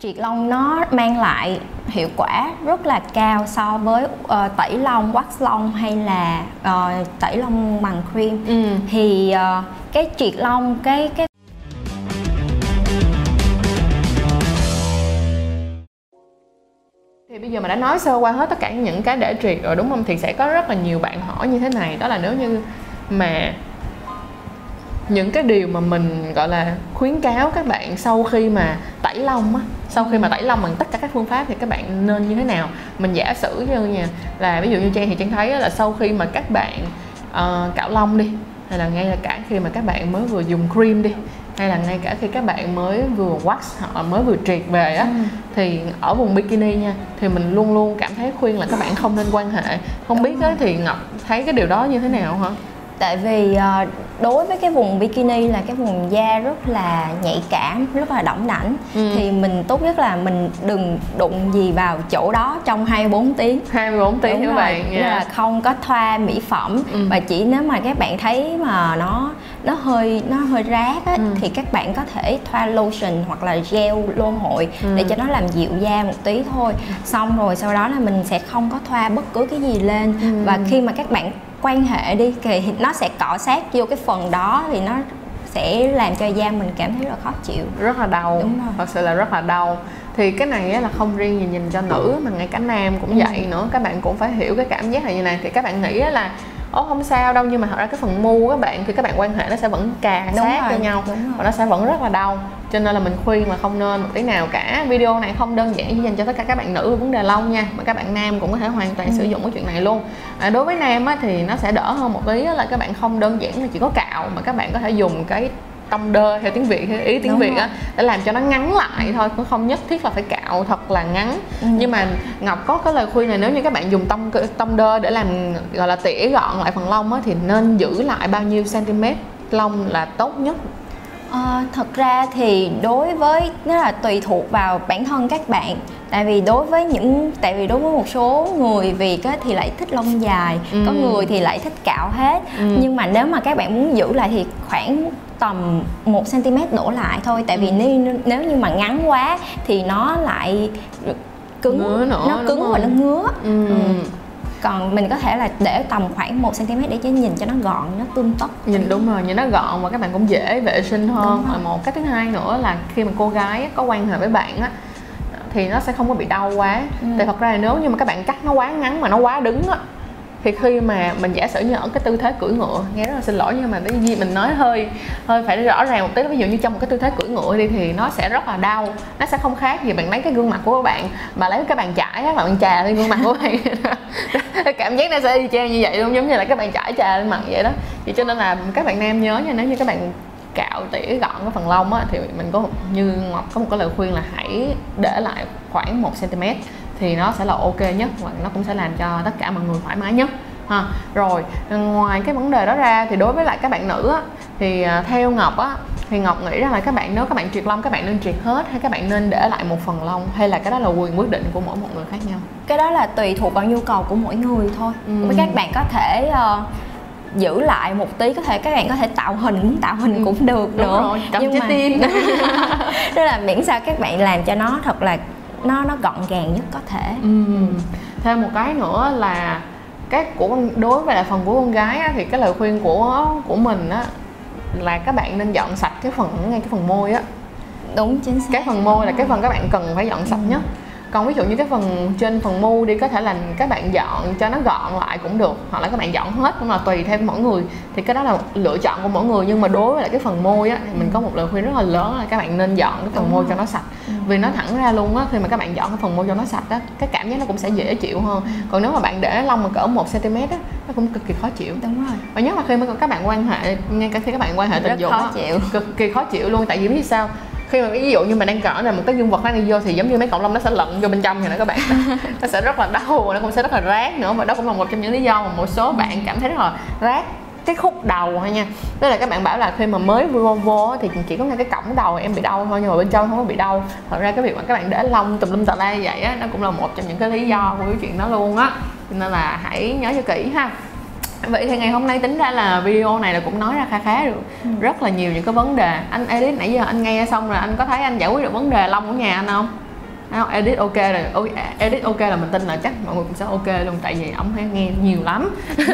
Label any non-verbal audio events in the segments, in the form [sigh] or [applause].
triệt lông nó mang lại hiệu quả rất là cao so với uh, tẩy lông wax lông hay là uh, tẩy lông bằng cream. Ừ. thì uh, cái triệt lông cái cái thì bây giờ mà đã nói sơ qua hết tất cả những cái để triệt rồi đúng không? Thì sẽ có rất là nhiều bạn hỏi như thế này. Đó là nếu như mà những cái điều mà mình gọi là khuyến cáo các bạn sau khi mà tẩy lông á sau khi mà tẩy lông bằng tất cả các phương pháp thì các bạn nên như thế nào? Mình giả sử như nha là ví dụ như trang thì trang thấy là sau khi mà các bạn uh, cạo lông đi hay là ngay là cả khi mà các bạn mới vừa dùng cream đi hay là ngay cả khi các bạn mới vừa wax hoặc là mới vừa triệt về á ừ. thì ở vùng bikini nha thì mình luôn luôn cảm thấy khuyên là các bạn không nên quan hệ. Không biết á thì ngọc thấy cái điều đó như thế nào hả tại vì ờ, đối với cái vùng bikini là cái vùng da rất là nhạy cảm rất là đỏng đảnh ừ. thì mình tốt nhất là mình đừng đụng gì vào chỗ đó trong 24 tiếng 24 tiếng như vậy yeah. là không có thoa mỹ phẩm ừ. và chỉ nếu mà các bạn thấy mà nó nó hơi nó hơi rát á, ừ. thì các bạn có thể thoa lotion hoặc là gel lô hội ừ. để cho nó làm dịu da một tí thôi xong rồi sau đó là mình sẽ không có thoa bất cứ cái gì lên ừ. và khi mà các bạn quan hệ đi thì nó sẽ cọ sát vô cái phần đó thì nó sẽ làm cho da mình cảm thấy rất là khó chịu. Rất là đau. Đúng rồi. thật sự là rất là đau. Thì cái này là không riêng gì nhìn cho nữ mà ngay cả nam cũng ừ. vậy nữa. Các bạn cũng phải hiểu cái cảm giác này như này. Thì các bạn nghĩ là ố không sao đâu nhưng mà thật ra cái phần mu các bạn khi các bạn quan hệ nó sẽ vẫn cà đúng sát cho nhau và nó sẽ vẫn rất là đau cho nên là mình khuyên là không nên một tí nào cả. Video này không đơn giản chỉ dành cho tất cả các bạn nữ vấn đề lông nha mà các bạn nam cũng có thể hoàn toàn ừ. sử dụng cái chuyện này luôn. À, đối với nam á, thì nó sẽ đỡ hơn một tí là các bạn không đơn giản là chỉ có cạo mà các bạn có thể dùng cái tông đơ theo tiếng việt theo ý tiếng Đúng việt á để làm cho nó ngắn lại thôi cũng không nhất thiết là phải cạo thật là ngắn. Ừ. nhưng mà ngọc có cái lời khuyên này nếu như các bạn dùng tông tông đơ để làm gọi là tỉa gọn lại phần lông á thì nên giữ lại bao nhiêu cm lông là tốt nhất À, thật ra thì đối với nó là tùy thuộc vào bản thân các bạn tại vì đối với những tại vì đối với một số người việt á, thì lại thích lông dài ừ. có người thì lại thích cạo hết ừ. nhưng mà nếu mà các bạn muốn giữ lại thì khoảng tầm 1 cm đổ lại thôi tại vì ừ. nếu, nếu như mà ngắn quá thì nó lại cứng ngứa nữa, nó cứng và nó ngứa ừ. Ừ còn mình có thể là để tầm khoảng 1 cm để cho nhìn cho nó gọn nó tươm tất. Nhìn đúng rồi nhìn nó gọn và các bạn cũng dễ vệ sinh hơn. Và một cái thứ hai nữa là khi mà cô gái có quan hệ với bạn á thì nó sẽ không có bị đau quá. Ừ. tại thật ra là nếu như mà các bạn cắt nó quá ngắn mà nó quá đứng á thì khi mà mình giả sử như ở cái tư thế cưỡi ngựa, nghe rất là xin lỗi nhưng mà cái gì mình nói hơi hơi phải rõ ràng một tí. Ví dụ như trong một cái tư thế cưỡi ngựa đi thì nó sẽ rất là đau, nó sẽ không khác gì bạn lấy cái gương mặt của các bạn, mà lấy cái bàn chải á bạn trà lên gương mặt của bạn. [laughs] Cảm giác nó sẽ y chang như vậy luôn, giống như là các bạn chải trà lên mặt vậy đó. Vậy cho nên là các bạn nam nhớ nha, nếu như các bạn cạo tỉa gọn cái phần lông á, thì mình có như ngọc có một cái lời khuyên là hãy để lại khoảng 1 cm thì nó sẽ là ok nhất và nó cũng sẽ làm cho tất cả mọi người thoải mái nhất ha. Rồi ngoài cái vấn đề đó ra thì đối với lại các bạn nữ á, thì à, theo ngọc á thì ngọc nghĩ rằng là các bạn nếu các bạn triệt lông các bạn nên triệt hết hay các bạn nên để lại một phần lông hay là cái đó là quyền quyết định của mỗi một người khác nhau? Cái đó là tùy thuộc vào nhu cầu của mỗi người thôi. Ừ. với các bạn có thể uh, giữ lại một tí có thể các bạn có thể tạo hình muốn tạo hình ừ. cũng được Đúng nữa. rồi, nhưng mà tim. [laughs] Đó là miễn sao các bạn làm cho nó thật là nó nó gọn gàng nhất có thể ừ. thêm một cái nữa là các của đối với lại phần của con gái á, thì cái lời khuyên của của mình á là các bạn nên dọn sạch cái phần ngay cái phần môi á đúng chính xác cái phần môi là cái phần các bạn cần phải dọn sạch ừ. nhất còn ví dụ như cái phần trên phần mu đi có thể là các bạn dọn cho nó gọn lại cũng được hoặc là các bạn dọn hết cũng là tùy theo mỗi người. Thì cái đó là lựa chọn của mỗi người nhưng mà đối với lại cái phần môi á thì mình có một lời khuyên rất là lớn là các bạn nên dọn cái phần Đúng môi rồi. cho nó sạch. Ừ. vì nó thẳng ra luôn á khi mà các bạn dọn cái phần môi cho nó sạch á cái cảm giác nó cũng sẽ dễ chịu hơn. Ừ. còn nếu mà bạn để lông mà cỡ một cm á nó cũng cực kỳ khó chịu. Đúng rồi. Và nhất là khi mà các bạn quan hệ ngay cả khi các bạn quan hệ tình dục á cực kỳ khó chịu luôn. Tại vì biết sao khi mà ví dụ như mình đang cỡ này một cái dương vật nó đi vô thì giống như mấy cọng lông nó sẽ lận vô bên trong rồi đó các bạn. [laughs] Nó sẽ rất là đau và nó cũng sẽ rất là rát nữa và đó cũng là một trong những lý do mà một số bạn cảm thấy rất là rát cái khúc đầu thôi nha. Tức là các bạn bảo là khi mà mới vô vô thì chỉ có ngay cái cổng đầu em bị đau thôi nhưng mà bên trong không có bị đau. Thật ra cái việc mà các bạn để lông tùm lum tà la vậy á, nó cũng là một trong những cái lý do của cái chuyện đó luôn á. Nên là hãy nhớ cho kỹ ha vậy thì ngày hôm nay tính ra là video này là cũng nói ra khá khá được. Ừ. rất là nhiều những cái vấn đề. Anh Edit nãy giờ anh nghe xong rồi anh có thấy anh giải quyết được vấn đề lông của nhà anh không không, edit ok rồi. Edit ok là mình tin là chắc mọi người cũng sẽ ok luôn tại vì ông hay nghe nhiều lắm. [laughs]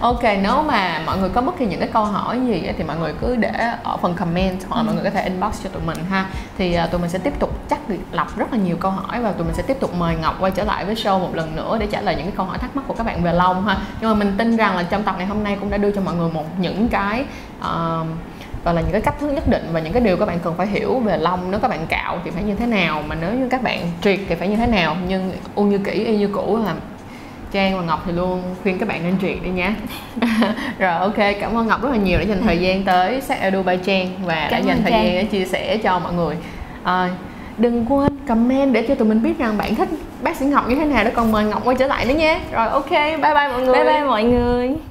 Ok nếu mà mọi người có bất kỳ những cái câu hỏi gì thì mọi người cứ để ở phần comment hoặc là mọi người có thể inbox cho tụi mình ha. Thì à, tụi mình sẽ tiếp tục chắc được lọc rất là nhiều câu hỏi và tụi mình sẽ tiếp tục mời ngọc quay trở lại với show một lần nữa để trả lời những cái câu hỏi thắc mắc của các bạn về lông ha. Nhưng mà mình tin rằng là trong tập ngày hôm nay cũng đã đưa cho mọi người một những cái uh, và là những cái cách thức nhất định và những cái điều các bạn cần phải hiểu về lông nếu các bạn cạo thì phải như thế nào mà nếu như các bạn triệt thì phải như thế nào. Nhưng u như kỹ y như cũ là Trang và Ngọc thì luôn khuyên các bạn nên triệt đi nha. [laughs] Rồi ok, cảm ơn Ngọc rất là nhiều đã dành thời gian tới Sắc Edu by Trang Và cảm đã dành thời Trang. gian để chia sẻ cho mọi người. À, Đừng quên comment để cho tụi mình biết rằng bạn thích bác sĩ Ngọc như thế nào Để còn mời Ngọc quay trở lại nữa nha. Rồi ok, bye bye mọi người. Bye bye mọi người